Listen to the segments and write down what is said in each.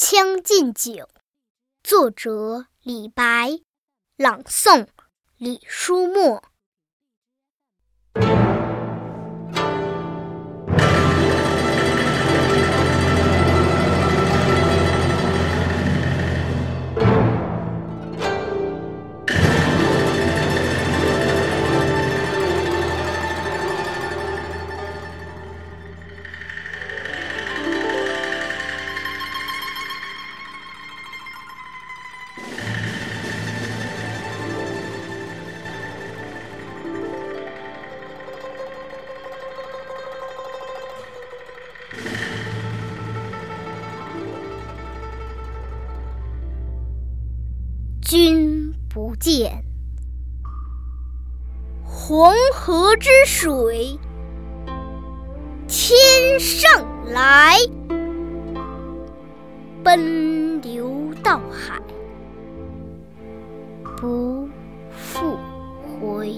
将进酒》，作者李白，朗诵李书墨。见，黄河之水天上来，奔流到海不复回。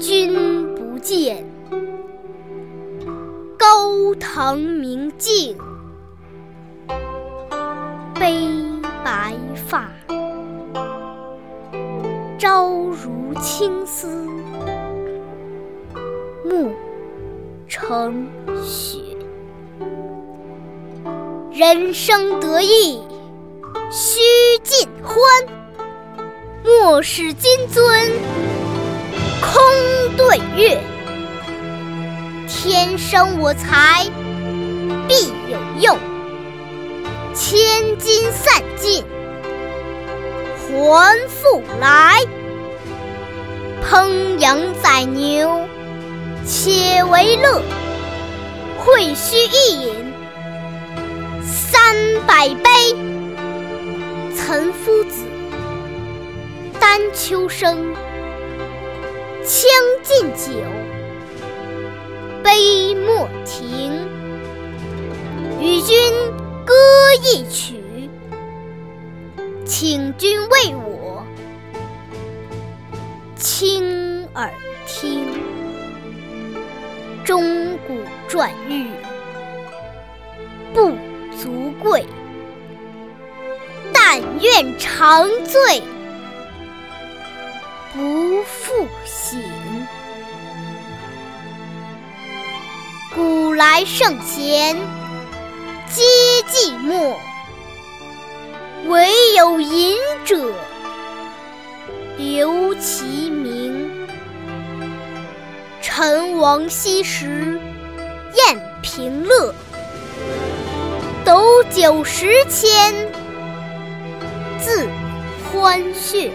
君不见，高堂明镜悲。白发朝如青丝，暮成雪。人生得意须尽欢，莫使金樽空对月。天生我材必有用。千金散尽还复来，烹羊宰牛且为乐，会须一饮三百杯。岑夫子，丹丘生，将进酒，杯莫停，与君。歌一曲，请君为我倾耳听。钟鼓馔玉不足贵，但愿长醉不复醒。古来圣贤。皆寂寞，惟有饮者留其名。陈王昔时宴平乐，斗酒十千恣欢谑。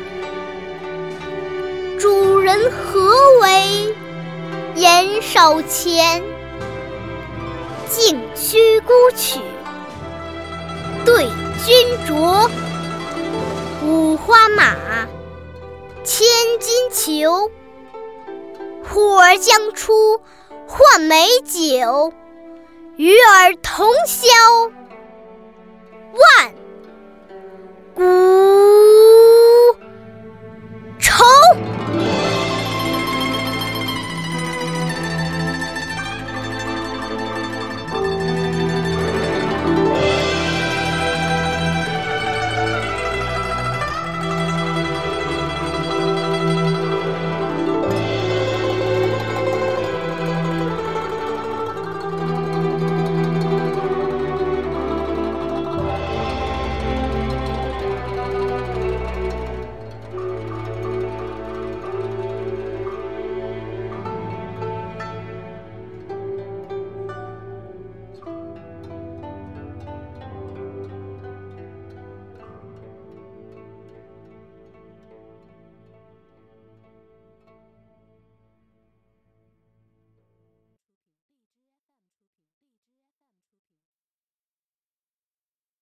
主人何为言少钱？径须沽取，对君酌。五花马，千金裘。呼儿将出换美酒，与尔同销